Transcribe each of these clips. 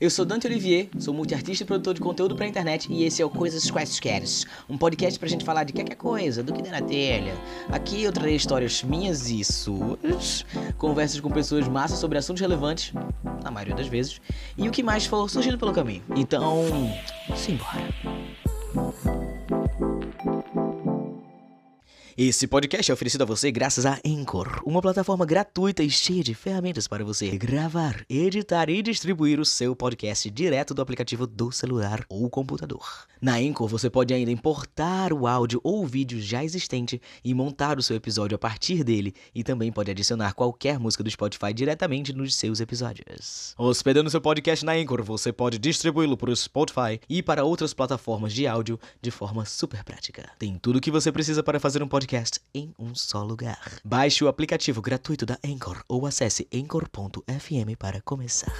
Eu sou Dante Olivier, sou multiartista e produtor de conteúdo pra internet e esse é o Coisas Quaisqueres, um podcast pra gente falar de qualquer coisa, do que der na telha. Aqui eu trarei histórias minhas e suas, conversas com pessoas massas sobre assuntos relevantes, na maioria das vezes, e o que mais for surgindo pelo caminho. Então, simbora. Esse podcast é oferecido a você graças a Anchor, uma plataforma gratuita e cheia de ferramentas para você gravar, editar e distribuir o seu podcast direto do aplicativo do celular ou computador. Na Anchor você pode ainda importar o áudio ou vídeo já existente e montar o seu episódio a partir dele, e também pode adicionar qualquer música do Spotify diretamente nos seus episódios. Hospedando seu podcast na Anchor, você pode distribuí-lo para o Spotify e para outras plataformas de áudio de forma super prática. Tem tudo o que você precisa para fazer um podcast em um só lugar. Baixe o aplicativo gratuito da Anchor ou acesse anchor.fm para começar.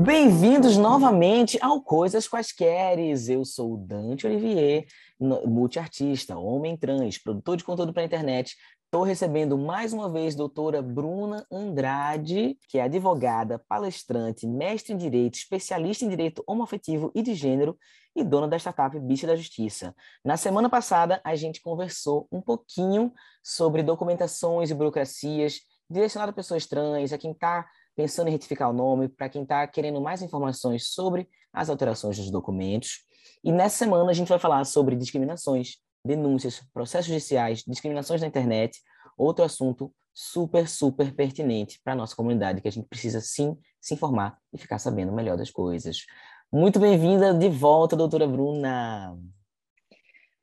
Bem-vindos novamente ao Coisas Quaisqueres. Eu sou o Dante Olivier, multiartista, homem trans, produtor de conteúdo para a internet. Estou recebendo mais uma vez doutora Bruna Andrade, que é advogada, palestrante, mestre em Direito, especialista em Direito Homoafetivo e de Gênero e dona da startup Bicha da Justiça. Na semana passada, a gente conversou um pouquinho sobre documentações e burocracias direcionado a pessoas trans, a quem está pensando em retificar o nome, para quem está querendo mais informações sobre as alterações dos documentos. E nessa semana a gente vai falar sobre discriminações, denúncias, processos judiciais, discriminações na internet, outro assunto super, super pertinente para a nossa comunidade, que a gente precisa sim se informar e ficar sabendo melhor das coisas. Muito bem-vinda de volta, doutora Bruna.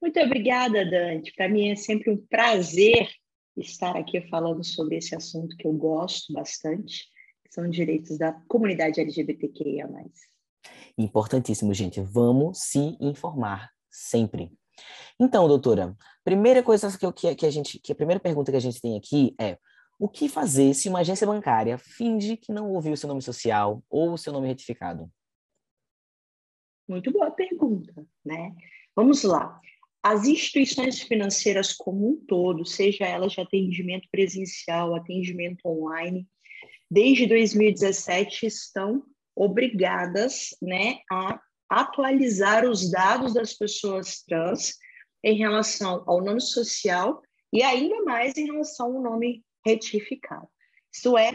Muito obrigada, Dante. Para mim é sempre um prazer estar aqui falando sobre esse assunto que eu gosto bastante, que são direitos da comunidade LGBTQIA+. Importantíssimo, gente. Vamos se informar sempre. Então, doutora, primeira coisa que, eu, que, a gente, que a primeira pergunta que a gente tem aqui é o que fazer se uma agência bancária finge que não ouviu seu nome social ou o seu nome retificado? Muito boa pergunta, né? Vamos lá. As instituições financeiras como um todo, seja elas de atendimento presencial, atendimento online, desde 2017 estão obrigadas né, a atualizar os dados das pessoas trans em relação ao nome social e ainda mais em relação ao nome retificado. Isso é,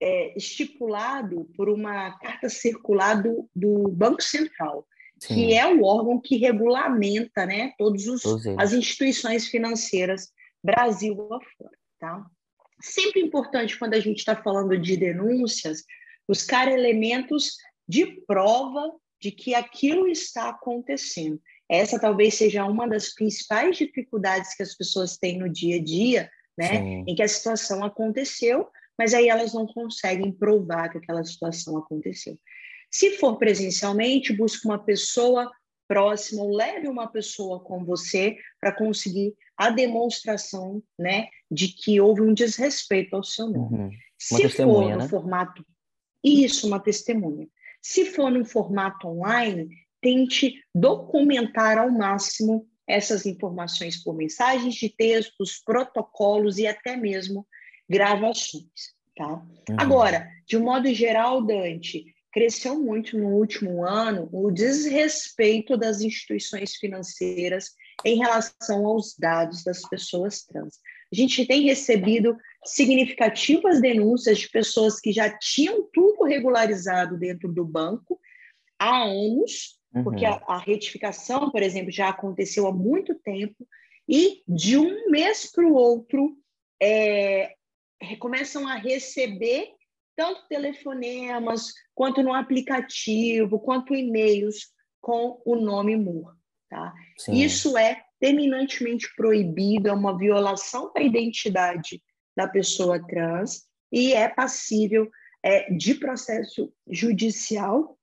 é estipulado por uma carta circular do, do Banco Central, Sim. que é o órgão que regulamenta né, todas as instituições financeiras Brasil afora. Tá? Sempre importante quando a gente está falando de denúncias, buscar elementos de prova de que aquilo está acontecendo. Essa talvez seja uma das principais dificuldades que as pessoas têm no dia a dia, né? Sim. Em que a situação aconteceu, mas aí elas não conseguem provar que aquela situação aconteceu. Se for presencialmente, busque uma pessoa próxima, ou leve uma pessoa com você para conseguir a demonstração, né, de que houve um desrespeito ao seu nome. Uhum. Se for no né? formato isso, uma testemunha. Se for no formato online, tente documentar ao máximo essas informações por mensagens de textos, protocolos e até mesmo gravações, tá? Uhum. Agora, de um modo geral, Dante, cresceu muito no último ano o desrespeito das instituições financeiras em relação aos dados das pessoas trans. A gente tem recebido significativas denúncias de pessoas que já tinham tudo regularizado dentro do banco há anos, uhum. porque a, a retificação, por exemplo, já aconteceu há muito tempo, e de um mês para o outro é, começam a receber tanto telefonemas, quanto no aplicativo, quanto e-mails com o nome MUR. Tá? Isso é terminantemente proibido, é uma violação da identidade da pessoa trans e é passível é, de processo judicial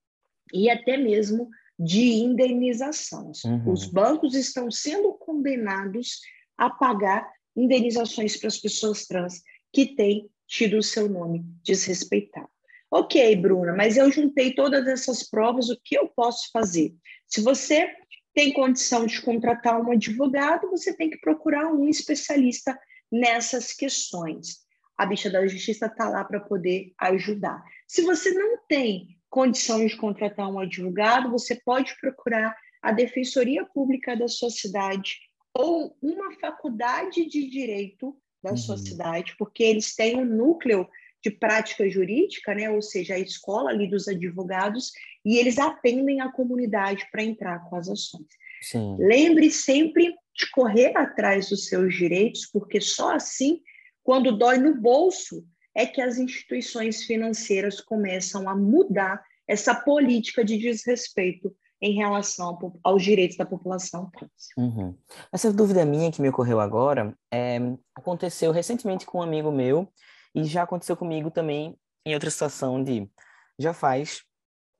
e até mesmo de indenização. Uhum. Os bancos estão sendo condenados a pagar indenizações para as pessoas trans que têm tido o seu nome desrespeitado. Ok, Bruna, mas eu juntei todas essas provas, o que eu posso fazer? Se você tem condição de contratar um advogado, você tem que procurar um especialista nessas questões. A bicha da justiça está lá para poder ajudar. Se você não tem condição de contratar um advogado, você pode procurar a Defensoria Pública da sua cidade ou uma faculdade de direito da uhum. sua cidade, porque eles têm um núcleo de prática jurídica, né? ou seja, a escola ali dos advogados, e eles atendem a comunidade para entrar com as ações. Sim. Lembre sempre de correr atrás dos seus direitos, porque só assim, quando dói no bolso, é que as instituições financeiras começam a mudar essa política de desrespeito em relação aos direitos da população trans. Uhum. Essa dúvida minha que me ocorreu agora é, aconteceu recentemente com um amigo meu e já aconteceu comigo também em outra situação de já faz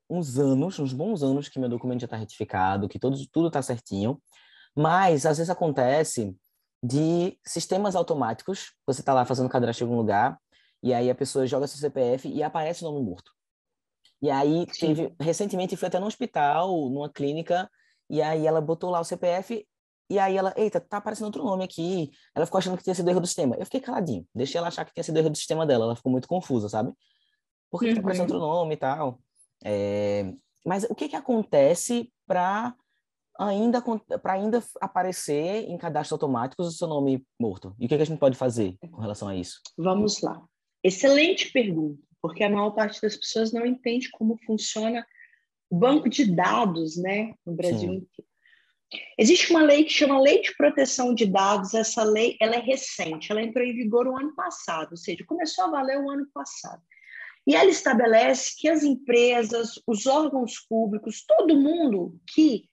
uns anos, uns bons anos que meu documento já está retificado, que todo, tudo está certinho, mas às vezes acontece de sistemas automáticos, você está lá fazendo cadastro em algum lugar, e aí a pessoa joga seu CPF e aparece o nome morto. E aí teve, recentemente fui até no hospital, numa clínica, e aí ela botou lá o CPF, e aí ela, eita, tá aparecendo outro nome aqui. Ela ficou achando que tinha sido erro do sistema. Eu fiquei caladinho, deixei ela achar que tinha sido erro do sistema dela, ela ficou muito confusa, sabe? Por que, uhum. tá aparecendo outro nome e tal? É... Mas o que que acontece para ainda para ainda aparecer em cadastros automáticos o seu nome morto? E o que, que a gente pode fazer com relação a isso? Vamos lá. Excelente pergunta, porque a maior parte das pessoas não entende como funciona o banco de dados, né, no Brasil Sim. inteiro. Existe uma lei que chama Lei de Proteção de Dados. Essa lei ela é recente, ela entrou em vigor o ano passado, ou seja, começou a valer o ano passado. E ela estabelece que as empresas, os órgãos públicos, todo mundo que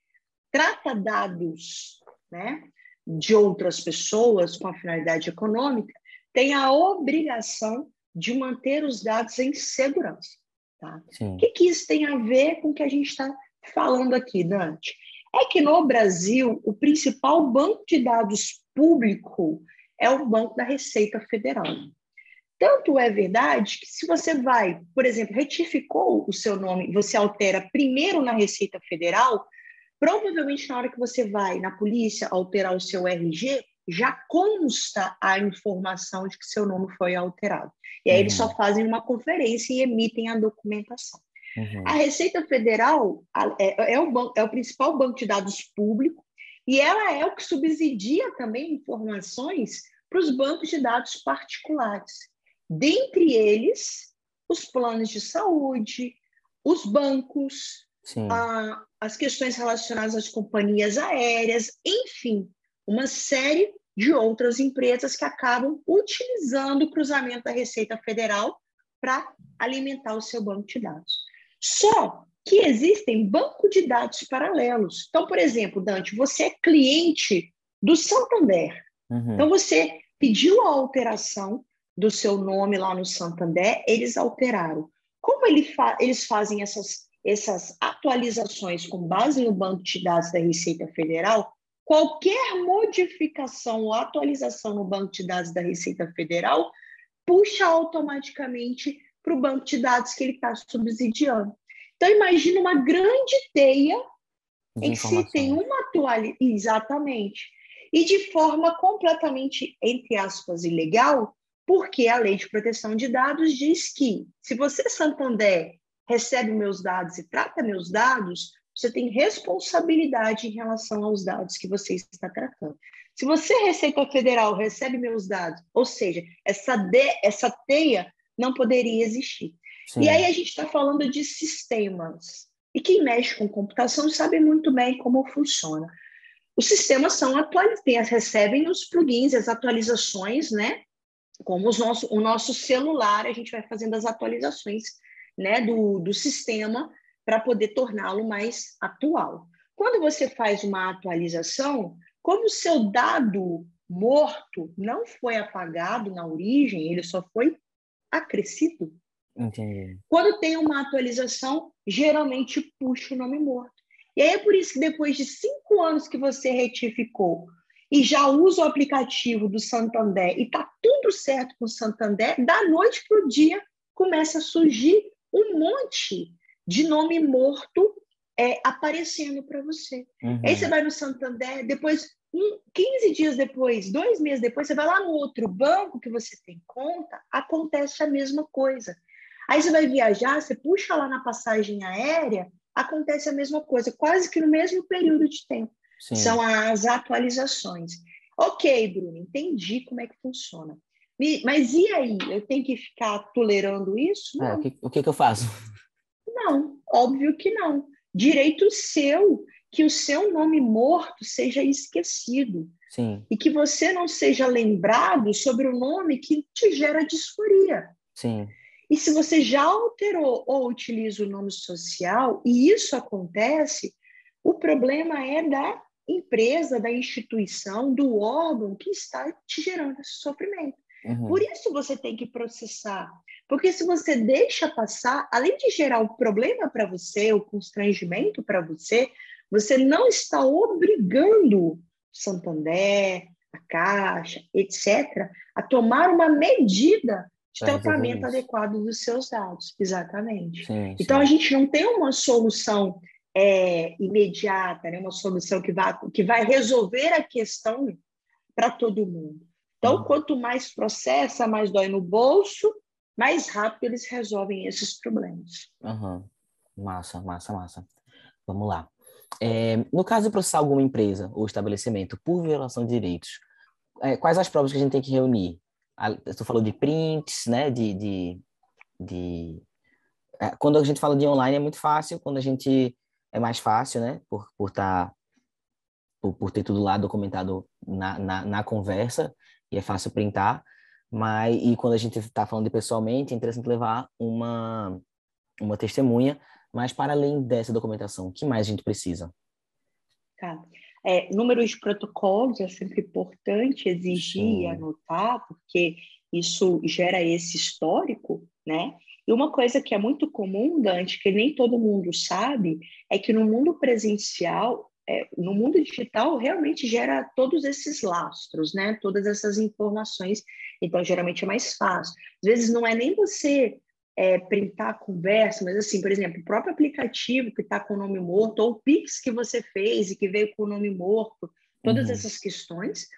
trata dados né, de outras pessoas com a finalidade econômica tem a obrigação de manter os dados em segurança. Tá? O que, que isso tem a ver com o que a gente está falando aqui, Dante? É que no Brasil, o principal banco de dados público é o Banco da Receita Federal. Tanto é verdade que se você vai, por exemplo, retificou o seu nome, você altera primeiro na Receita Federal, provavelmente na hora que você vai na polícia alterar o seu RG, já consta a informação de que seu nome foi alterado. E aí uhum. eles só fazem uma conferência e emitem a documentação. Uhum. A Receita Federal é, é, o é o principal banco de dados público e ela é o que subsidia também informações para os bancos de dados particulares dentre eles os planos de saúde, os bancos, a, as questões relacionadas às companhias aéreas, enfim, uma série de outras empresas que acabam utilizando o cruzamento da Receita Federal para alimentar o seu banco de dados. Só que existem bancos de dados paralelos. Então, por exemplo, Dante, você é cliente do Santander. Uhum. Então, você pediu a alteração do seu nome lá no Santander, eles alteraram. Como ele fa eles fazem essas, essas atualizações com base no banco de dados da Receita Federal, qualquer modificação ou atualização no banco de dados da Receita Federal puxa automaticamente para o banco de dados que ele está subsidiando. Então, imagina uma grande teia em que se tem uma atualização. Exatamente. E de forma completamente, entre aspas, ilegal, porque a lei de proteção de dados diz que se você, Santander, recebe meus dados e trata meus dados, você tem responsabilidade em relação aos dados que você está tratando. Se você, Receita Federal, recebe meus dados, ou seja, essa, de, essa teia não poderia existir. Sim. E aí a gente está falando de sistemas. E quem mexe com computação sabe muito bem como funciona. Os sistemas são atualizados, recebem os plugins, as atualizações, né? como os nosso, o nosso celular, a gente vai fazendo as atualizações né, do, do sistema para poder torná-lo mais atual. Quando você faz uma atualização, como o seu dado morto não foi apagado na origem, ele só foi acrescido. Entendi. Quando tem uma atualização, geralmente puxa o nome morto. E aí é por isso que depois de cinco anos que você retificou e já usa o aplicativo do Santander e está tudo certo com o Santander, da noite para o dia começa a surgir um monte de nome morto é, aparecendo para você. Uhum. Aí você vai no Santander, depois, um, 15 dias depois, dois meses depois, você vai lá no outro banco que você tem conta, acontece a mesma coisa. Aí você vai viajar, você puxa lá na passagem aérea, acontece a mesma coisa, quase que no mesmo período de tempo. Sim. São as atualizações. Ok, Bruno, entendi como é que funciona. Mas e aí? Eu tenho que ficar tolerando isso? É, o, que, o que, que eu faço? Não, óbvio que não. Direito seu que o seu nome morto seja esquecido. Sim. E que você não seja lembrado sobre o nome que te gera disforia. Sim. E se você já alterou ou utiliza o nome social, e isso acontece, o problema é da empresa, da instituição, do órgão que está te gerando esse sofrimento. Uhum. Por isso você tem que processar. Porque se você deixa passar, além de gerar o problema para você, o constrangimento para você, você não está obrigando Santander, a Caixa, etc., a tomar uma medida de tratamento adequado dos seus dados. Exatamente. Sim, então, sim. a gente não tem uma solução é, imediata, né? uma solução que vai, que vai resolver a questão para todo mundo. Então, uhum. quanto mais processa, mais dói no bolso, mais rápido eles resolvem esses problemas. Uhum. Massa, massa, massa. Vamos lá. É, no caso de processar alguma empresa ou estabelecimento por violação de direitos, é, quais as provas que a gente tem que reunir? Você falou de prints, né? De, de, de... É, quando a gente fala de online é muito fácil, quando a gente é mais fácil, né? Por por tá, por, por ter tudo lá documentado na, na, na conversa e é fácil printar. Mas e quando a gente está falando de pessoalmente, é interessante levar uma uma testemunha mas, para além dessa documentação, o que mais a gente precisa? Tá. É, números de protocolos é sempre importante exigir Sim. e anotar, porque isso gera esse histórico, né? E uma coisa que é muito comum, Dante, que nem todo mundo sabe, é que no mundo presencial, é, no mundo digital, realmente gera todos esses lastros, né? Todas essas informações. Então, geralmente é mais fácil. Às vezes não é nem você é, printar a conversa, mas assim, por exemplo, o próprio aplicativo que está com o nome morto, ou o Pix que você fez e que veio com o nome morto, todas uhum. essas questões.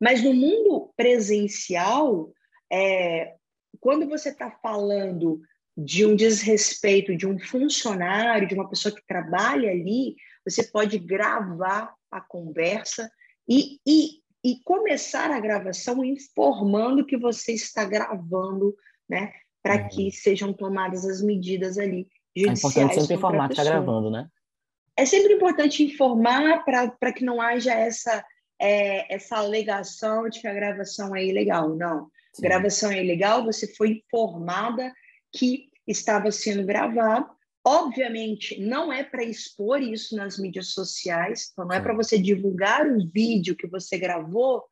Mas no mundo presencial, é, quando você está falando de um desrespeito de um funcionário, de uma pessoa que trabalha ali, você pode gravar a conversa e, e, e começar a gravação informando que você está gravando, né? Para uhum. que sejam tomadas as medidas ali judiciais. É importante sempre informar que está gravando, né? É sempre importante informar para que não haja essa, é, essa alegação de que a gravação é ilegal. Não. Sim. Gravação é ilegal, você foi informada que estava sendo gravado. Obviamente, não é para expor isso nas mídias sociais, então não é para você divulgar o vídeo que você gravou,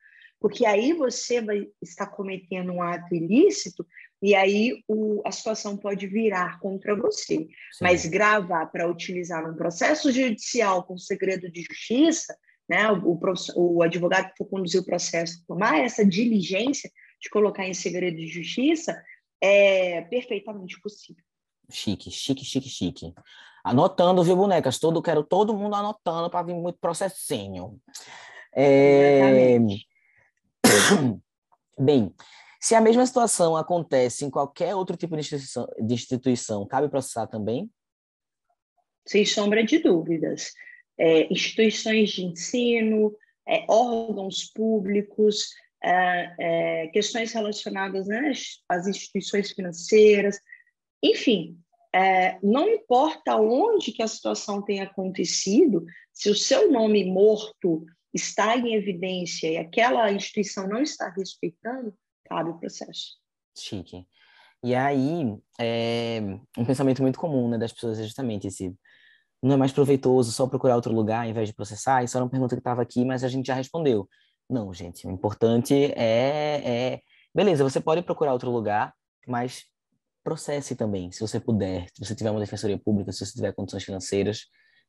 porque aí você vai estar cometendo um ato ilícito e aí o, a situação pode virar contra você. Sim. Mas gravar para utilizar num processo judicial com segredo de justiça, né, o, o, o advogado que for conduzir o processo tomar essa diligência de colocar em segredo de justiça, é perfeitamente possível. Chique, chique, chique, chique. Anotando, viu, bonecas? Todo, quero todo mundo anotando para vir muito processinho. É... Bem, se a mesma situação acontece em qualquer outro tipo de instituição, de instituição cabe processar também? Sem sombra de dúvidas. É, instituições de ensino, é, órgãos públicos, é, é questões relacionadas né, às instituições financeiras, enfim, é, não importa onde que a situação tenha acontecido, se o seu nome morto está em evidência e aquela instituição não está respeitando, cabe o processo. Chique. E aí, é, um pensamento muito comum né, das pessoas é justamente esse não é mais proveitoso só procurar outro lugar ao invés de processar? Isso era uma pergunta que estava aqui, mas a gente já respondeu. Não, gente, o importante é, é... Beleza, você pode procurar outro lugar, mas processe também, se você puder, se você tiver uma defensoria pública, se você tiver condições financeiras.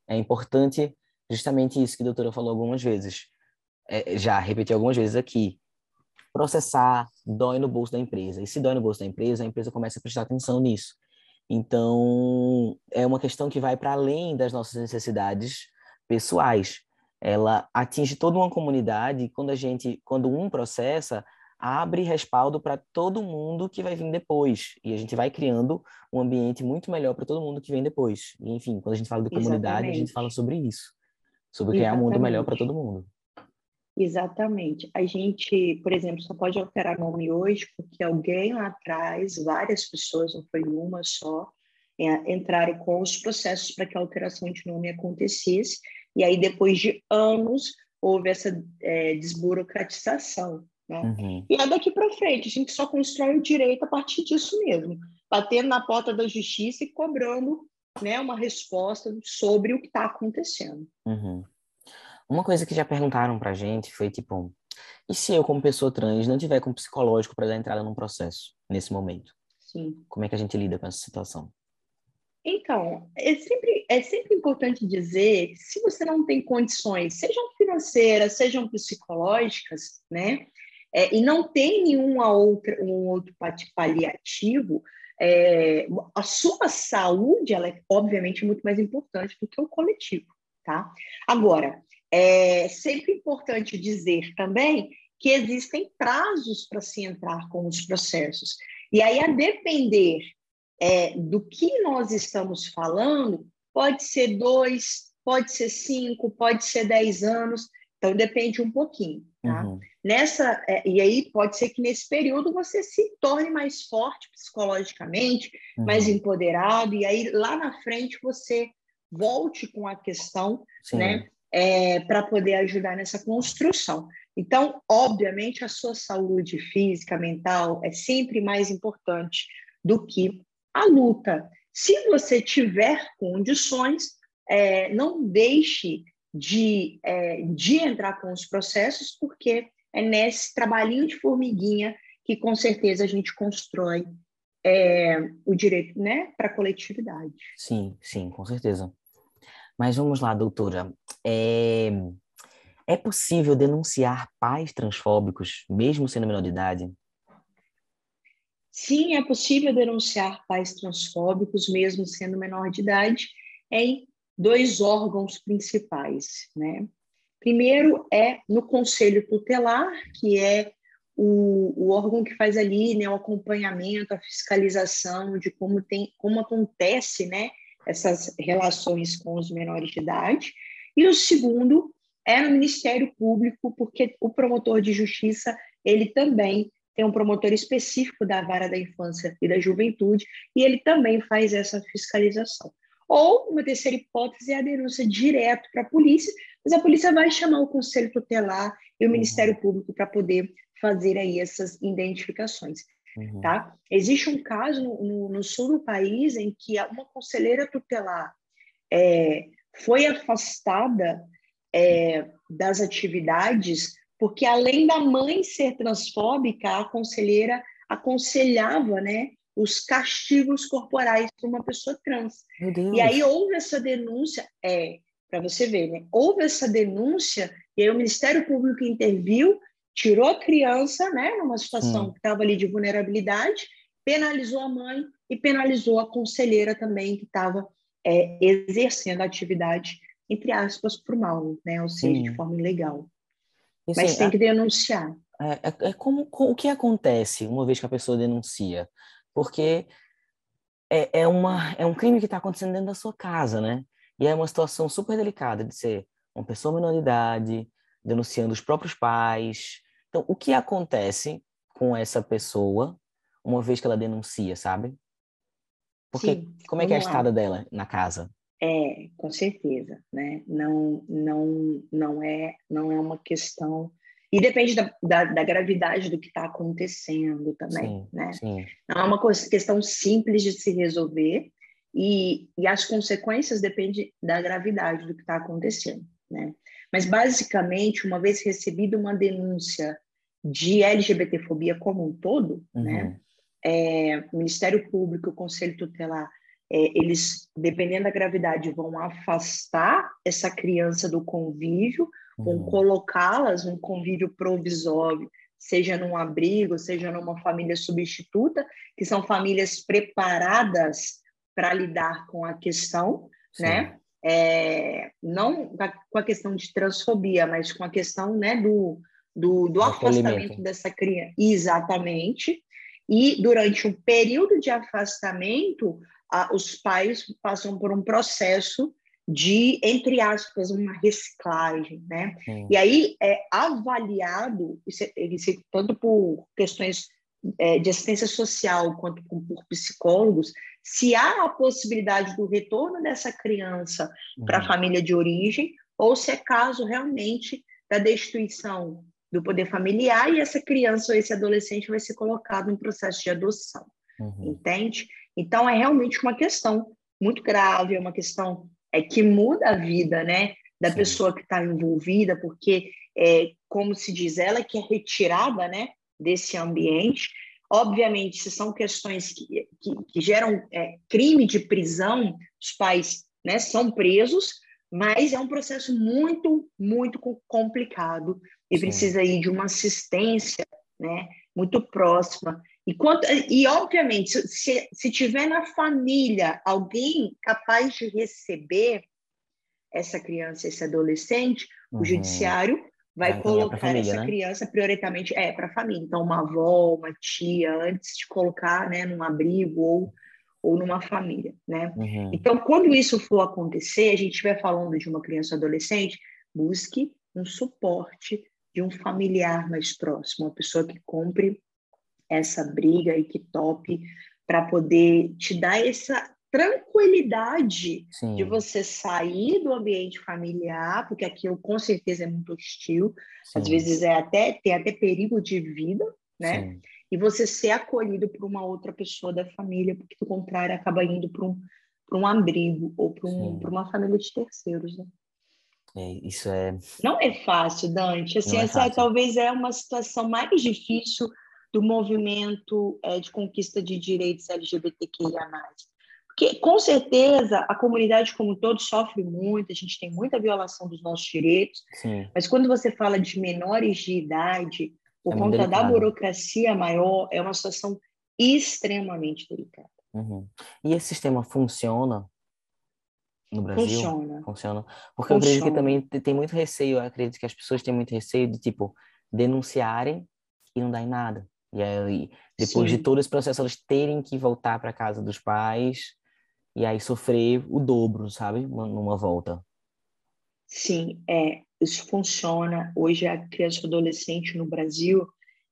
É importante justamente isso que a doutora falou algumas vezes. É, já repeti algumas vezes aqui processar dói no bolso da empresa. E se dói no bolso da empresa, a empresa começa a prestar atenção nisso. Então, é uma questão que vai para além das nossas necessidades pessoais. Ela atinge toda uma comunidade. Quando a gente, quando um processa, abre respaldo para todo mundo que vai vir depois. E a gente vai criando um ambiente muito melhor para todo mundo que vem depois. E, enfim, quando a gente fala de comunidade, Exatamente. a gente fala sobre isso. Sobre criar um mundo melhor para todo mundo. Exatamente. A gente, por exemplo, só pode alterar nome hoje porque alguém lá atrás, várias pessoas, não foi uma só, é, entraram com os processos para que a alteração de nome acontecesse. E aí, depois de anos, houve essa é, desburocratização. Né? Uhum. E é daqui para frente, a gente só constrói o direito a partir disso mesmo, batendo na porta da justiça e cobrando né, uma resposta sobre o que está acontecendo. Uhum. Uma coisa que já perguntaram pra gente foi tipo, e se eu, como pessoa trans, não tiver com psicológico para dar entrada num processo nesse momento? Sim. Como é que a gente lida com essa situação? Então, é sempre, é sempre importante dizer que se você não tem condições, sejam financeiras, sejam psicológicas, né? É, e não tem nenhuma outra, um outro paliativo, é, a sua saúde, ela é obviamente muito mais importante do que o coletivo, tá? Agora, é sempre importante dizer também que existem prazos para se entrar com os processos. E aí, a depender é, do que nós estamos falando, pode ser dois, pode ser cinco, pode ser dez anos, então depende um pouquinho. Tá? Uhum. Nessa, é, e aí pode ser que nesse período você se torne mais forte psicologicamente, uhum. mais empoderado, e aí lá na frente você volte com a questão, Sim. né? É, para poder ajudar nessa construção. Então, obviamente, a sua saúde física, mental é sempre mais importante do que a luta. Se você tiver condições, é, não deixe de, é, de entrar com os processos, porque é nesse trabalhinho de formiguinha que com certeza a gente constrói é, o direito né, para a coletividade. Sim, sim, com certeza. Mas vamos lá, doutora. É, é possível denunciar pais transfóbicos, mesmo sendo menor de idade? Sim, é possível denunciar pais transfóbicos, mesmo sendo menor de idade, em dois órgãos principais, né? Primeiro é no Conselho Tutelar, que é o, o, órgão que faz ali né, o acompanhamento, a fiscalização de como, tem, como acontece né, essas relações com os menores de idade. E o segundo é no Ministério Público, porque o promotor de justiça, ele também tem um promotor específico da vara da infância e da juventude, e ele também faz essa fiscalização. Ou, uma terceira hipótese é a denúncia direto para a polícia, mas a polícia vai chamar o Conselho Tutelar e o uhum. Ministério Público para poder fazer aí essas identificações. Uhum. Tá? Existe um caso no, no, no, sul do país em que uma conselheira tutelar é, foi afastada é, das atividades porque, além da mãe ser transfóbica, a conselheira aconselhava né, os castigos corporais para uma pessoa trans. E aí houve essa denúncia, é, para você ver, né? houve essa denúncia, e aí o Ministério Público interviu tirou a criança, né, numa situação hum. que estava ali de vulnerabilidade, penalizou a mãe e penalizou a conselheira também que estava é, exercendo a atividade entre aspas por mal, né, ou seja, Sim. de forma ilegal. Mas assim, tem que denunciar. É, é, é como o que acontece uma vez que a pessoa denuncia, porque é, é uma é um crime que está acontecendo dentro da sua casa, né? E é uma situação super delicada de ser uma pessoa menor de idade denunciando os próprios pais, então, o que acontece com essa pessoa uma vez que ela denuncia, sabe? Porque Sim, como é que é a estada dela na casa? É, com certeza, né? Não, não, não é, não é uma questão e depende da, da, da gravidade do que está acontecendo também, sim, né? Sim. Não é uma questão simples de se resolver e, e as consequências dependem da gravidade do que está acontecendo, né? Mas basicamente, uma vez recebida uma denúncia de LGBTfobia como um todo, uhum. né? É, o Ministério Público, o Conselho Tutelar, é, eles, dependendo da gravidade, vão afastar essa criança do convívio, uhum. vão colocá-las num convívio provisório, seja num abrigo, seja numa família substituta, que são famílias preparadas para lidar com a questão, Sim. né? É, não com a questão de transfobia, mas com a questão né, do, do, do afastamento dessa criança. Exatamente. E durante um período de afastamento, os pais passam por um processo de, entre aspas, uma reciclagem, né? E aí é avaliado, isso, tanto por questões é, de assistência social quanto por, psicólogos, se há a possibilidade do retorno dessa criança para a uhum. família de origem ou se é caso realmente da destituição do poder familiar e essa criança ou esse adolescente vai ser colocado em processo de adoção, uhum. entende? Então é realmente uma questão muito grave, é uma questão é que muda a vida, né, da Sim. pessoa que está envolvida, porque é, como se diz, ela que é retirada, né, desse ambiente. Obviamente, se são questões que, que, que geram é, crime de prisão, os pais, né, são presos, mas é um processo muito, muito complicado e precisa aí de uma assistência, né, muito próxima. E, quanto, e obviamente, se, se tiver na família alguém capaz de receber essa criança, esse adolescente, uhum. o judiciário vai, vai colocar família, essa né? criança prioritariamente é para a família. Então, uma avó, uma tia, antes de colocar, né, num abrigo ou ou numa família, né? Uhum. Então, quando isso for acontecer, a gente estiver falando de uma criança ou adolescente, busque um suporte de um familiar mais próximo, uma pessoa que compre essa briga e que tope para poder te dar essa tranquilidade Sim. de você sair do ambiente familiar, porque aquilo com certeza é muito hostil, Sim. às vezes é até tem até perigo de vida, né? Sim e você ser acolhido por uma outra pessoa da família, porque do contrário acaba indo para um, um abrigo ou para um, uma família de terceiros, né? É, isso é. Não é fácil, Dante. Assim, é essa fácil. talvez é uma situação mais difícil do movimento é, de conquista de direitos LGBTQIA+. Porque, com certeza, a comunidade como um todo sofre muito, a gente tem muita violação dos nossos direitos, Sim. mas quando você fala de menores de idade, por é conta da burocracia maior, é uma situação extremamente delicada. Uhum. E esse sistema funciona no Brasil? Funciona. Funciona. Porque funciona. eu acredito que também tem muito receio, eu acredito que as pessoas têm muito receio de, tipo, denunciarem e não dar em nada. E aí, depois Sim. de todo esse processo, elas terem que voltar para casa dos pais e aí sofrer o dobro, sabe? Numa volta. Sim, é, isso funciona. Hoje, a criança e adolescente no Brasil,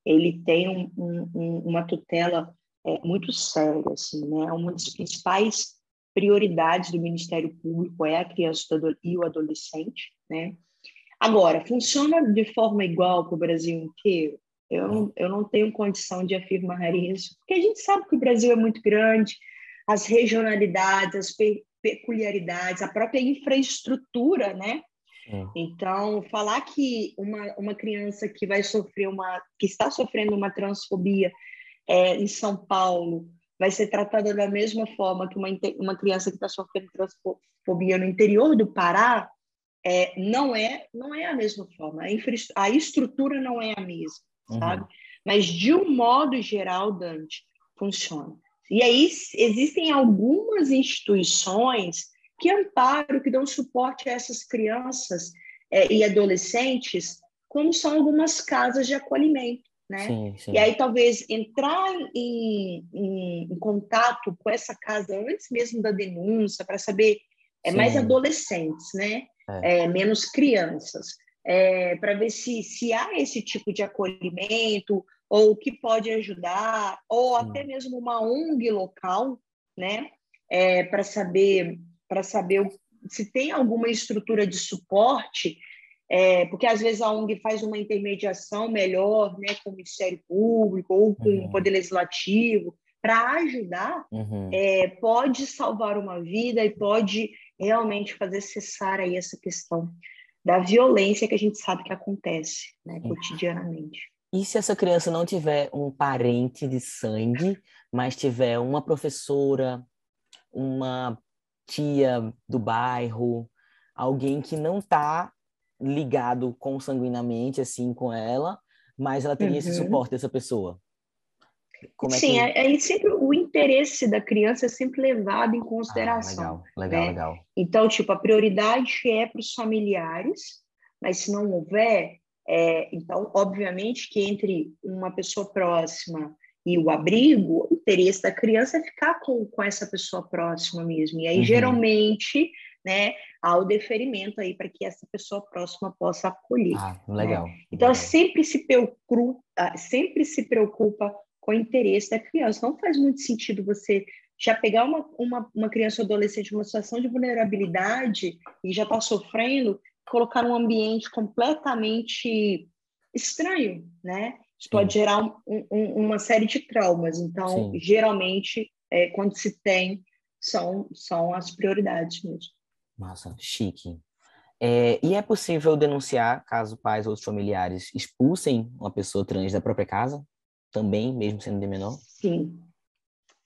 ele tem um, um, uma tutela é, muito séria, assim, né? Uma das principais prioridades do Ministério Público é a criança e o adolescente, né? Agora, funciona de forma igual para o Brasil inteiro? Eu não, eu não tenho condição de afirmar isso, porque a gente sabe que o Brasil é muito grande, as regionalidades, as pe peculiaridades, a própria infraestrutura, né? É. Então, falar que uma, uma criança que vai sofrer uma, que está sofrendo uma transfobia é, em São Paulo vai ser tratada da mesma forma que uma, uma criança que está sofrendo transfobia no interior do Pará, é, não é não é a mesma forma. A, infra, a estrutura não é a mesma, uhum. sabe? Mas de um modo geral, Dante, funciona. E aí existem algumas instituições que amparo, que dão suporte a essas crianças é, e adolescentes, como são algumas casas de acolhimento. Né? Sim, sim. E aí talvez entrar em, em, em, contato com essa casa antes mesmo da denúncia para saber é sim. mais adolescentes, né? É. É, menos crianças, é, para ver se, se há esse tipo de acolhimento ou o que pode ajudar ou até mesmo uma ONG local, né? É, para saber para saber se tem alguma estrutura de suporte, é, porque às vezes a ONG faz uma intermediação melhor né, com o Ministério Público ou com uhum. o Poder Legislativo, para ajudar, uhum. é, pode salvar uma vida e pode realmente fazer cessar aí essa questão da violência que a gente sabe que acontece né, cotidianamente. E se essa criança não tiver um parente de sangue, mas tiver uma professora, uma tia do bairro, alguém que não está ligado consanguinamente assim com ela, mas ela teria uhum. esse suporte dessa pessoa. Como Sim, é que... aí sempre o interesse da criança é sempre levado em consideração. Ah, legal, legal, né? legal. Então, tipo, a prioridade é para os familiares, mas se não houver, É, então, obviamente que entre uma pessoa próxima e o abrigo, o interesse da criança é ficar com, com essa pessoa próxima mesmo. E aí, uhum. geralmente, né, há o deferimento aí para que essa pessoa próxima possa acolher. Ah, legal. Né? Então, legal. sempre se preocupa, sempre se preocupa com o interesse da criança. Não faz muito sentido você já pegar uma, uma, uma criança ou adolescente numa situação de vulnerabilidade e já está sofrendo, colocar num ambiente completamente estranho, né? Isso pode gerar um, um, uma série de traumas. Então, Sim. geralmente, é, quando se tem, são, são as prioridades mesmo. Massa, chique. É, e é possível denunciar caso pais ou outros familiares expulsem uma pessoa trans da própria casa? Também, mesmo sendo de menor? Sim.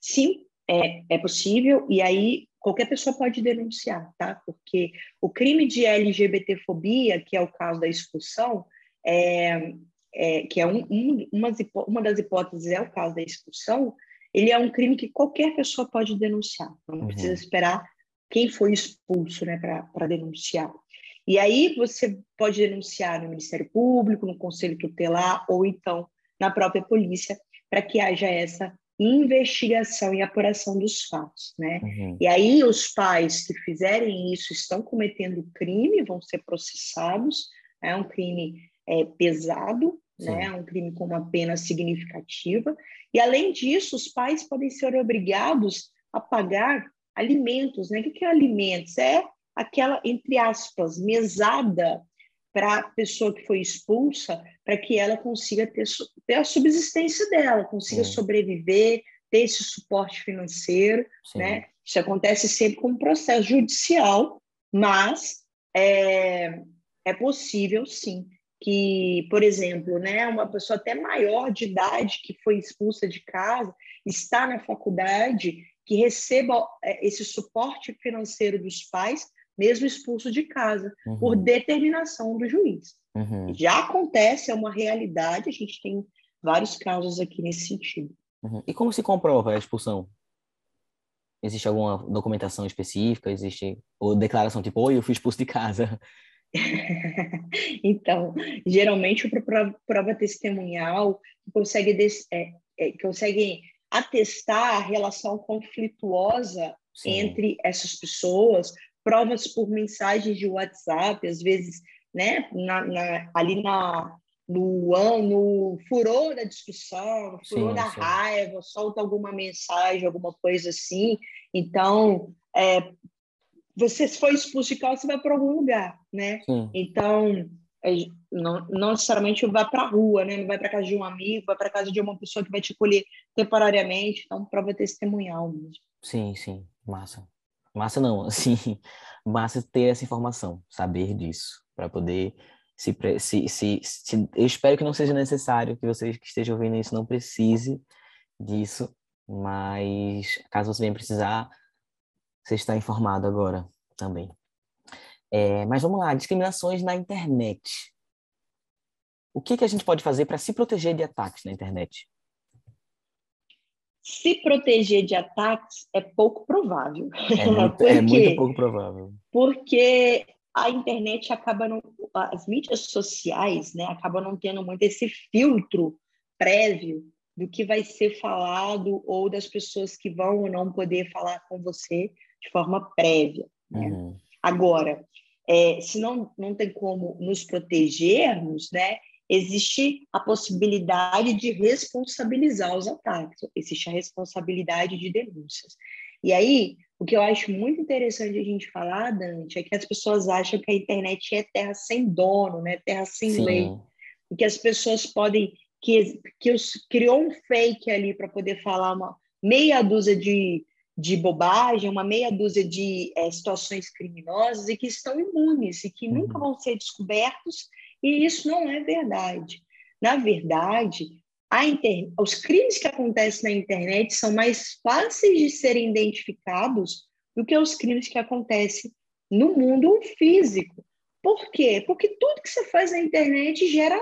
Sim, é, é possível. E aí, qualquer pessoa pode denunciar, tá? Porque o crime de LGBTfobia, que é o caso da expulsão, é, é, que é um, um, uma, uma das hipóteses é o caso da expulsão, ele é um crime que qualquer pessoa pode denunciar. Não uhum. precisa esperar quem foi expulso né, para denunciar. E aí você pode denunciar no Ministério Público, no Conselho Tutelar ou então na própria polícia para que haja essa investigação e apuração dos fatos, né? Uhum. E aí os pais que fizerem isso estão cometendo crime, vão ser processados, é um crime é, pesado, né? É um crime com uma pena significativa. E além disso, os pais podem ser obrigados a pagar alimentos, né? O que é alimentos? É aquela entre aspas mesada para a pessoa que foi expulsa, para que ela consiga ter, ter, a subsistência dela, consiga Sim. sobreviver, ter esse suporte financeiro, Sim. né? Isso acontece sempre com um processo judicial, mas é, é possível, sim, que, por exemplo, né, uma pessoa até maior de idade que foi expulsa de casa, está na faculdade, que receba é, esse suporte financeiro dos pais mesmo expulso de casa, uhum. por determinação do juiz. Uhum. Já acontece, é uma realidade, a gente tem vários casos aqui nesse sentido. Uhum. E como se comprova a expulsão? Existe alguma documentação específica? Existe ou declaração tipo, oi, eu fui expulso de casa? então, geralmente prova testemunhal consegue, des, é, é, consegue atestar a relação conflituosa Sim. entre essas pessoas, provas por mensagens de WhatsApp, às vezes, né, na, na, ali na, no, no furor da discussão, no furor sim, da sim. raiva, solta alguma mensagem, alguma coisa assim. Então, é, você foi expulso de casa, você vai para algum lugar, né? Sim. Então, não, não, necessariamente vai para a rua, né? Não vai para casa de um amigo, vai para casa de uma pessoa que vai te colher temporariamente. Então, prova testemunhal mesmo. Sim, sim, massa. Massa não, assim, massa ter essa informação, saber disso, para poder se, se, se, se, Eu espero que não seja necessário, que vocês que estejam ouvindo isso não precise disso, mas caso você venha precisar, você está informado agora também. É, mas vamos lá, discriminações na internet. O que, que a gente pode fazer para se proteger de ataques na internet? Se proteger de ataques é pouco provável. É muito, é muito pouco provável. Porque a internet acaba não, as mídias sociais, né, acabam não tendo muito esse filtro prévio do que vai ser falado ou das pessoas que vão ou não poder falar com você de forma prévia. Né? Uhum. Agora, é, se não, não tem como nos protegermos, né, existe a possibilidade de responsabilizar os ataques, existe a responsabilidade de denúncias. E aí, o que eu acho muito interessante a gente falar, Dante, é que as pessoas acham que a internet é terra sem dono, né? terra sem Sim. lei, e que as pessoas podem, que, que os, criou um fake ali para poder falar uma meia dúzia de, de bobagem, uma meia dúzia de é, situações criminosas e que estão imunes e que uhum. nunca vão ser descobertos e isso não é verdade. Na verdade, inter... os crimes que acontecem na internet são mais fáceis de serem identificados do que os crimes que acontecem no mundo físico. Por quê? Porque tudo que você faz na internet gera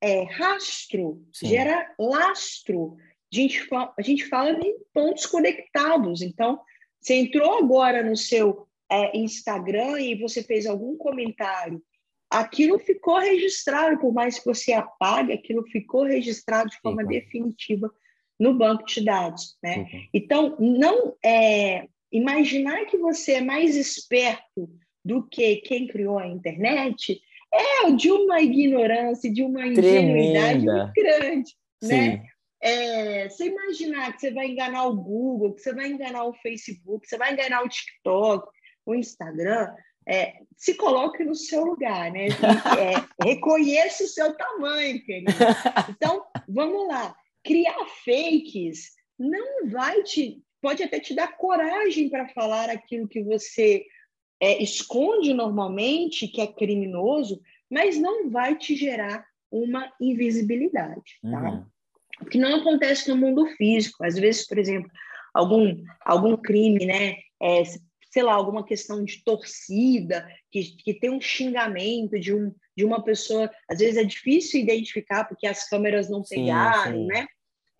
é, rastro, Sim. gera lastro. A gente, fala, a gente fala em pontos conectados. Então, você entrou agora no seu é, Instagram e você fez algum comentário aquilo ficou registrado, por mais que você apague, aquilo ficou registrado de forma definitiva no banco de dados, né? Então, não é imaginar que você é mais esperto do que quem criou a internet é de uma ignorância, de uma ingenuidade Tremenda. muito grande, né? Sim. né? É, você imaginar que você vai enganar o Google, que você vai enganar o Facebook, que você vai enganar o TikTok, o Instagram, é, se coloque no seu lugar, né? É, reconheça o seu tamanho, querido. Então, vamos lá. Criar fakes não vai te. Pode até te dar coragem para falar aquilo que você é, esconde normalmente, que é criminoso, mas não vai te gerar uma invisibilidade, tá? Uhum. O que não acontece no mundo físico. Às vezes, por exemplo, algum, algum crime, né? É, sei lá, alguma questão de torcida, que, que tem um xingamento de, um, de uma pessoa, às vezes é difícil identificar porque as câmeras não pegaram, né?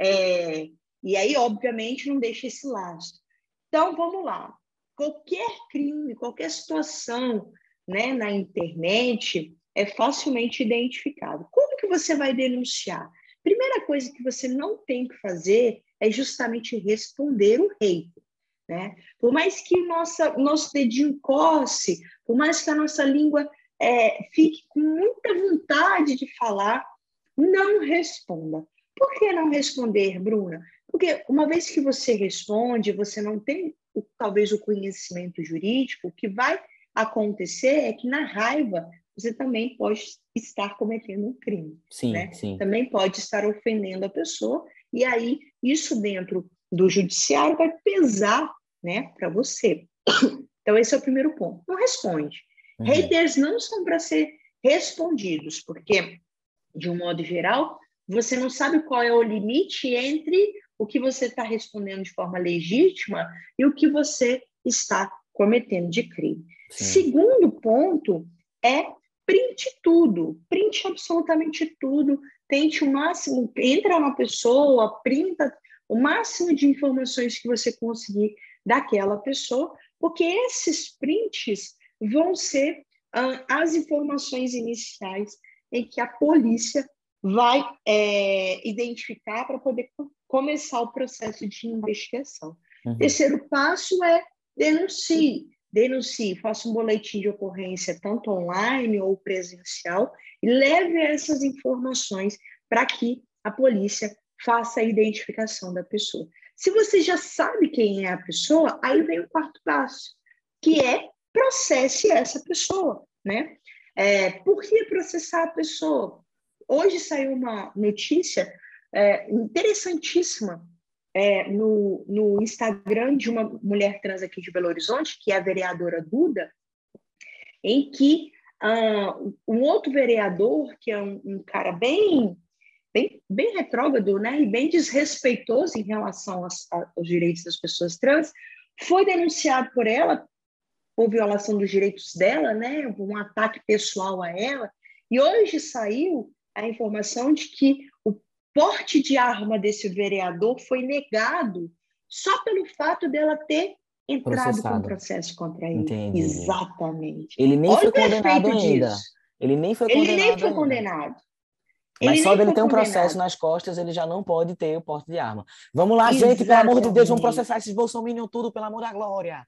É, e aí, obviamente, não deixa esse laço. Então, vamos lá. Qualquer crime, qualquer situação né, na internet é facilmente identificado. Como que você vai denunciar? Primeira coisa que você não tem que fazer é justamente responder o hate. Né? Por mais que nossa, nosso dedinho coce, por mais que a nossa língua é, fique com muita vontade de falar, não responda. Por que não responder, Bruna? Porque uma vez que você responde, você não tem talvez o conhecimento jurídico, o que vai acontecer é que na raiva você também pode estar cometendo um crime. Sim, né? sim. Também pode estar ofendendo a pessoa, e aí isso dentro do judiciário vai pesar né, para você. Então, esse é o primeiro ponto. Não responde. Uhum. Haters não são para ser respondidos, porque, de um modo geral, você não sabe qual é o limite entre o que você está respondendo de forma legítima e o que você está cometendo de crime. Sim. Segundo ponto é print tudo, print absolutamente tudo, tente o máximo, entra na pessoa, printa o máximo de informações que você conseguir daquela pessoa, porque esses prints vão ser uh, as informações iniciais em que a polícia vai é, identificar para poder começar o processo de investigação. Uhum. Terceiro passo é denuncie. Denuncie, faça um boletim de ocorrência, tanto online ou presencial, e leve essas informações para que a polícia faça a identificação da pessoa. Se você já sabe quem é a pessoa, aí vem o quarto passo, que é processe essa pessoa, né? É, por que processar a pessoa? Hoje saiu uma notícia é, interessantíssima é, no, no Instagram de uma mulher trans aqui de Belo Horizonte, que é a vereadora Duda, em que uh, um outro vereador, que é um, um cara bem bem, bem retrógrado né, e bem desrespeitoso em relação aos, aos direitos das pessoas trans, foi denunciado por ela por violação dos direitos dela, né, um ataque pessoal a ela, e hoje saiu a informação de que porte de arma desse vereador foi negado só pelo fato dela ter entrado com um processo contra ele. Entendi. Exatamente. Ele nem Olha foi condenado ainda. Disso. Ele nem foi condenado. Ele nem foi condenado. Mas ele só dele ter um condenado. processo nas costas, ele já não pode ter o porte de arma. Vamos lá, Exatamente. gente, pelo amor de Deus, vamos processar esses bolsominions tudo, pelo amor da glória.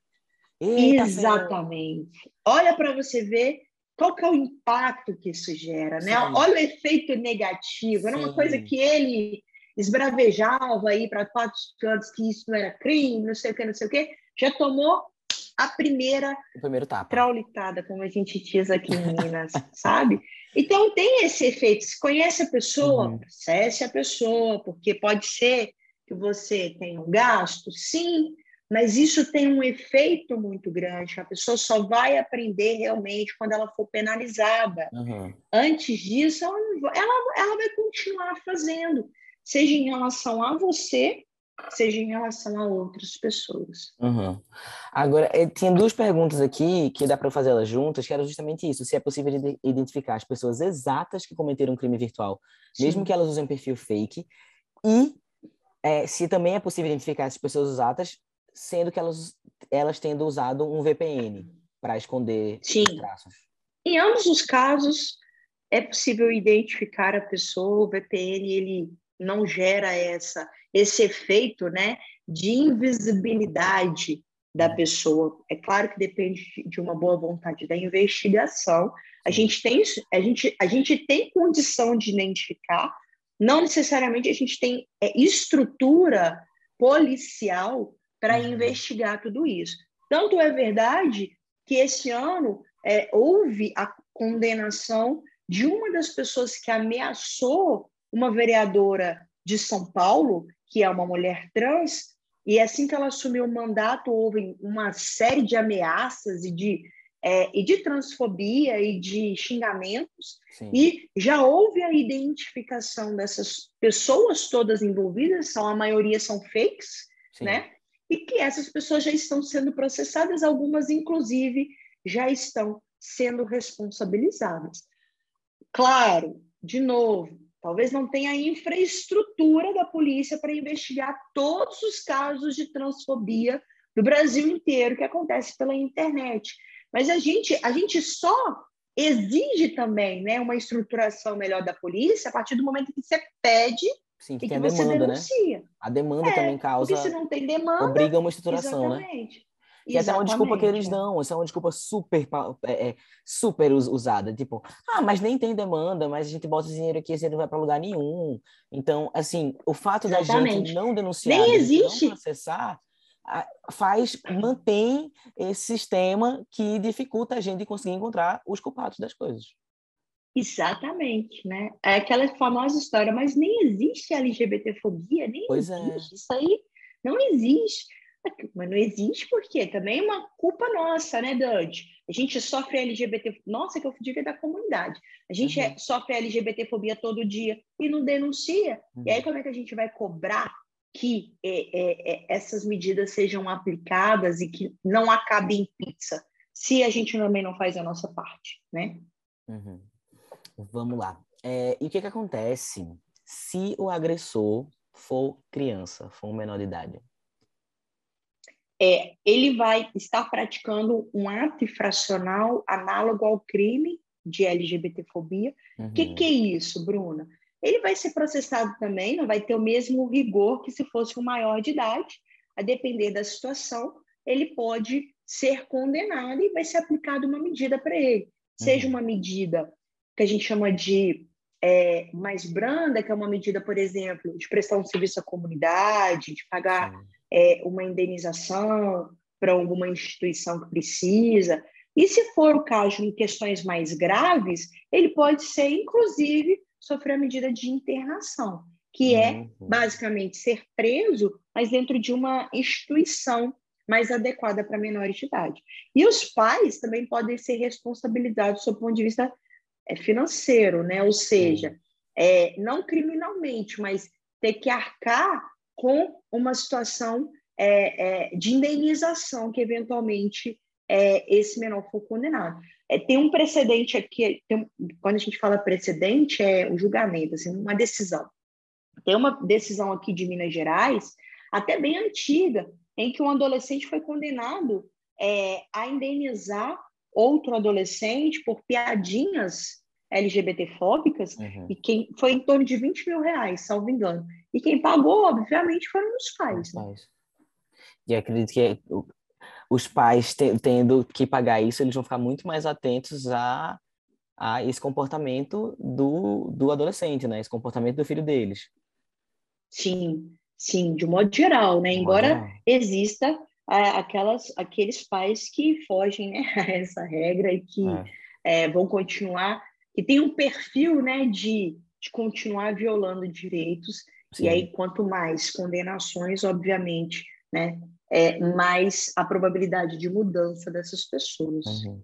Eita, Exatamente. Olha para você ver qual que é o impacto que isso gera, né? Sim. Olha o efeito negativo. Era uma coisa que ele esbravejava aí para quatro cantos que isso não era crime, não sei o que, não sei o que. Já tomou a primeira o primeiro tapa. traulitada, como a gente diz aqui em Minas, sabe? Então tem esse efeito. Se conhece a pessoa, uhum. processe a pessoa, porque pode ser que você tenha um gasto, sim, mas isso tem um efeito muito grande. A pessoa só vai aprender realmente quando ela for penalizada. Uhum. Antes disso, ela, ela, ela vai continuar fazendo, seja em relação a você seja em relação a outras pessoas. Uhum. Agora, eh, tinha duas perguntas aqui que dá para fazer elas juntas, que era justamente isso: se é possível identificar as pessoas exatas que cometeram um crime virtual, Sim. mesmo que elas usem perfil fake, e é, se também é possível identificar essas pessoas exatas, sendo que elas, elas tendo usado um VPN para esconder Sim. traços. Em ambos os casos, é possível identificar a pessoa, o VPN ele não gera essa esse efeito, né, de invisibilidade da uhum. pessoa. É claro que depende de uma boa vontade da investigação. A gente tem a gente a gente tem condição de identificar, não necessariamente a gente tem é, estrutura policial para uhum. investigar tudo isso. Tanto é verdade que esse ano é, houve a condenação de uma das pessoas que ameaçou uma vereadora de São Paulo, que é uma mulher trans, e assim que ela assumiu o mandato, houve uma série de ameaças e de, é, e de transfobia e de xingamentos, Sim. e já houve a identificação dessas pessoas todas envolvidas, são a maioria são fakes, Sim. né? E que essas pessoas já estão sendo processadas, algumas, inclusive, já estão sendo responsabilizadas. Claro, de novo, talvez não tenha infraestrutura da polícia para investigar todos os casos de transfobia do Brasil inteiro que acontece pela internet. Mas a gente, a gente só exige também né, uma estruturação melhor da polícia a partir do momento que você pede Sim, que e que você demanda, né? A demanda é, também causa. Porque se não tem demanda. Obriga uma estruturação, né? exatamente. né? Que é uma desculpa que eles dão, essa é uma desculpa super, é, é, super usada. Tipo, ah, mas nem tem demanda, mas a gente bota esse dinheiro aqui e você não vai para lugar nenhum. Então, assim, o fato exatamente. da gente não denunciar, nem existe. não processar, faz, mantém esse sistema que dificulta a gente conseguir encontrar os culpados das coisas. Exatamente, né? É aquela famosa história, mas nem existe LGBTfobia, nem pois é. existe. É. Isso aí não existe. Mas não existe porque também é uma culpa nossa, né, Dante? A gente sofre LGBT... Nossa, que eu digo é da comunidade. A gente uhum. é, sofre LGBTfobia todo dia e não denuncia. Uhum. E aí como é que a gente vai cobrar que é, é, é, essas medidas sejam aplicadas e que não acabe em pizza, se a gente também não faz a nossa parte, né? Uhum. Vamos lá. É, e o que, que acontece se o agressor for criança, for um menor de idade? É, ele vai estar praticando um ato infracional análogo ao crime de LGBTfobia. O uhum. que, que é isso, Bruna? Ele vai ser processado também, não vai ter o mesmo rigor que se fosse um maior de idade. A depender da situação, ele pode ser condenado e vai ser aplicada uma medida para ele. Seja uhum. uma medida que a gente chama de é, mais branda, que é uma medida, por exemplo, de prestar um serviço à comunidade, de pagar é, uma indenização para alguma instituição que precisa. E se for o caso em questões mais graves, ele pode ser, inclusive, sofrer a medida de internação, que é uhum. basicamente ser preso, mas dentro de uma instituição mais adequada para menores de idade. E os pais também podem ser responsabilizados sob o ponto de vista é financeiro, né? Ou seja, é, não criminalmente, mas ter que arcar com uma situação é, é, de indenização que eventualmente é, esse menor for condenado. É, tem um precedente aqui, tem, quando a gente fala precedente, é o julgamento, assim, uma decisão. Tem uma decisão aqui de Minas Gerais, até bem antiga, em que um adolescente foi condenado é, a indenizar outro adolescente por piadinhas LGBTfóbicas, uhum. e quem foi em torno de 20 mil reais, salvo engano. E quem pagou, obviamente, foram os pais. Os né? E acredito que os pais tendo que pagar isso, eles vão ficar muito mais atentos a, a esse comportamento do, do adolescente, né? Esse comportamento do filho deles. Sim, sim, de modo geral, né? Embora exista aquelas, aqueles pais que fogem né, a essa regra e que é. É, vão continuar, que tem um perfil né, de, de continuar violando direitos, Sim. e aí quanto mais condenações, obviamente, né, é, mais a probabilidade de mudança dessas pessoas. Uhum.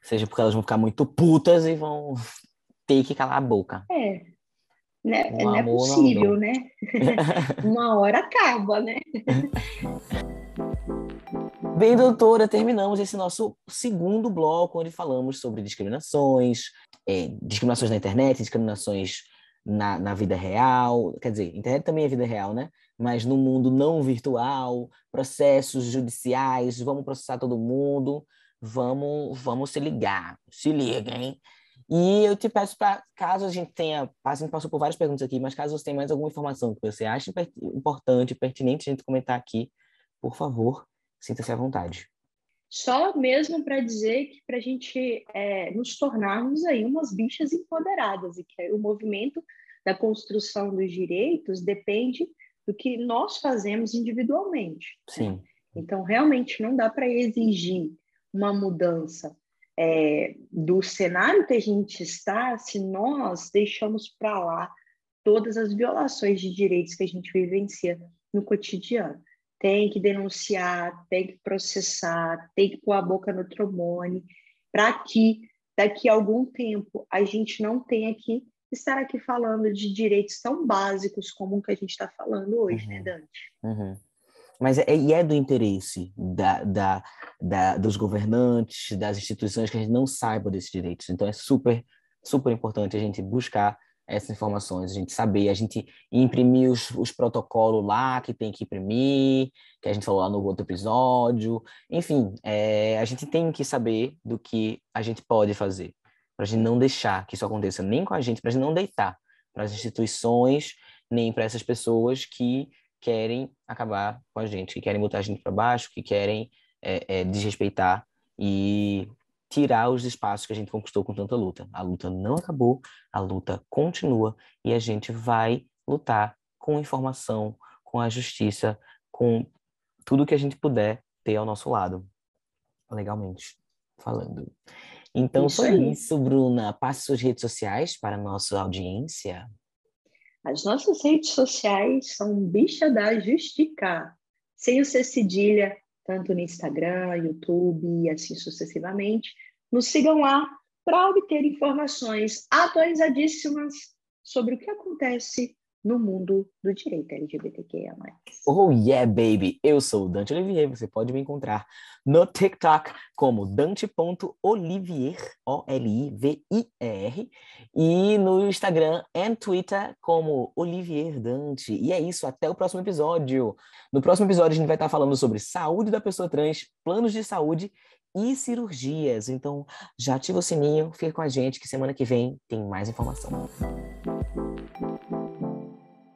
Seja porque elas vão ficar muito putas e vão ter que calar a boca. É, né? não é possível, né? Uma hora acaba, né? Bem, doutora, terminamos esse nosso segundo bloco, onde falamos sobre discriminações, é, discriminações na internet, discriminações na, na vida real. Quer dizer, internet também é vida real, né? Mas no mundo não virtual, processos judiciais, vamos processar todo mundo. vamos, vamos se ligar. Se liga, hein? E eu te peço para, caso a gente tenha, a gente passou por várias perguntas aqui, mas caso você tenha mais alguma informação que você acha importante, pertinente a gente comentar aqui, por favor, sinta-se à vontade. Só mesmo para dizer que para a gente é, nos tornarmos aí umas bichas empoderadas e que o movimento da construção dos direitos depende do que nós fazemos individualmente. Sim. Então, realmente não dá para exigir uma mudança é, do cenário que a gente está se nós deixamos para lá todas as violações de direitos que a gente vivencia no cotidiano. Tem que denunciar, tem que processar, tem que pôr a boca no trombone, para que daqui a algum tempo a gente não tenha que estar aqui falando de direitos tão básicos como o que a gente está falando hoje, né, uhum. né, Dante? Uhum. Mas é, e é do interesse da, da, da, dos governantes, das instituições que a gente não saiba desses direitos. Então é super, super importante a gente buscar essas informações, a gente saber, a gente imprimir os, os protocolos lá que tem que imprimir, que a gente falou lá no outro episódio. Enfim, é, a gente tem que saber do que a gente pode fazer, para a gente não deixar que isso aconteça nem com a gente, para a gente não deitar para as instituições, nem para essas pessoas que querem acabar com a gente, que querem botar a gente para baixo, que querem é, é, desrespeitar e tirar os espaços que a gente conquistou com tanta luta. A luta não acabou, a luta continua e a gente vai lutar com informação, com a justiça, com tudo que a gente puder ter ao nosso lado, legalmente falando. Então isso foi aí. isso, Bruna. Passe suas redes sociais para a nossa audiência. As nossas redes sociais são Bicha da Justica, sem o C cedilha, tanto no Instagram, YouTube e assim sucessivamente. Nos sigam lá para obter informações atualizadíssimas sobre o que acontece no mundo do direito LGBTQIA+. Oh yeah, baby! Eu sou o Dante Olivier, você pode me encontrar no TikTok como dante.olivier, O-L-I-V-I-E-R, e no Instagram e Twitter como Olivier Dante. E é isso, até o próximo episódio. No próximo episódio a gente vai estar falando sobre saúde da pessoa trans, planos de saúde e cirurgias. Então já ativa o sininho, fica com a gente que semana que vem tem mais informação.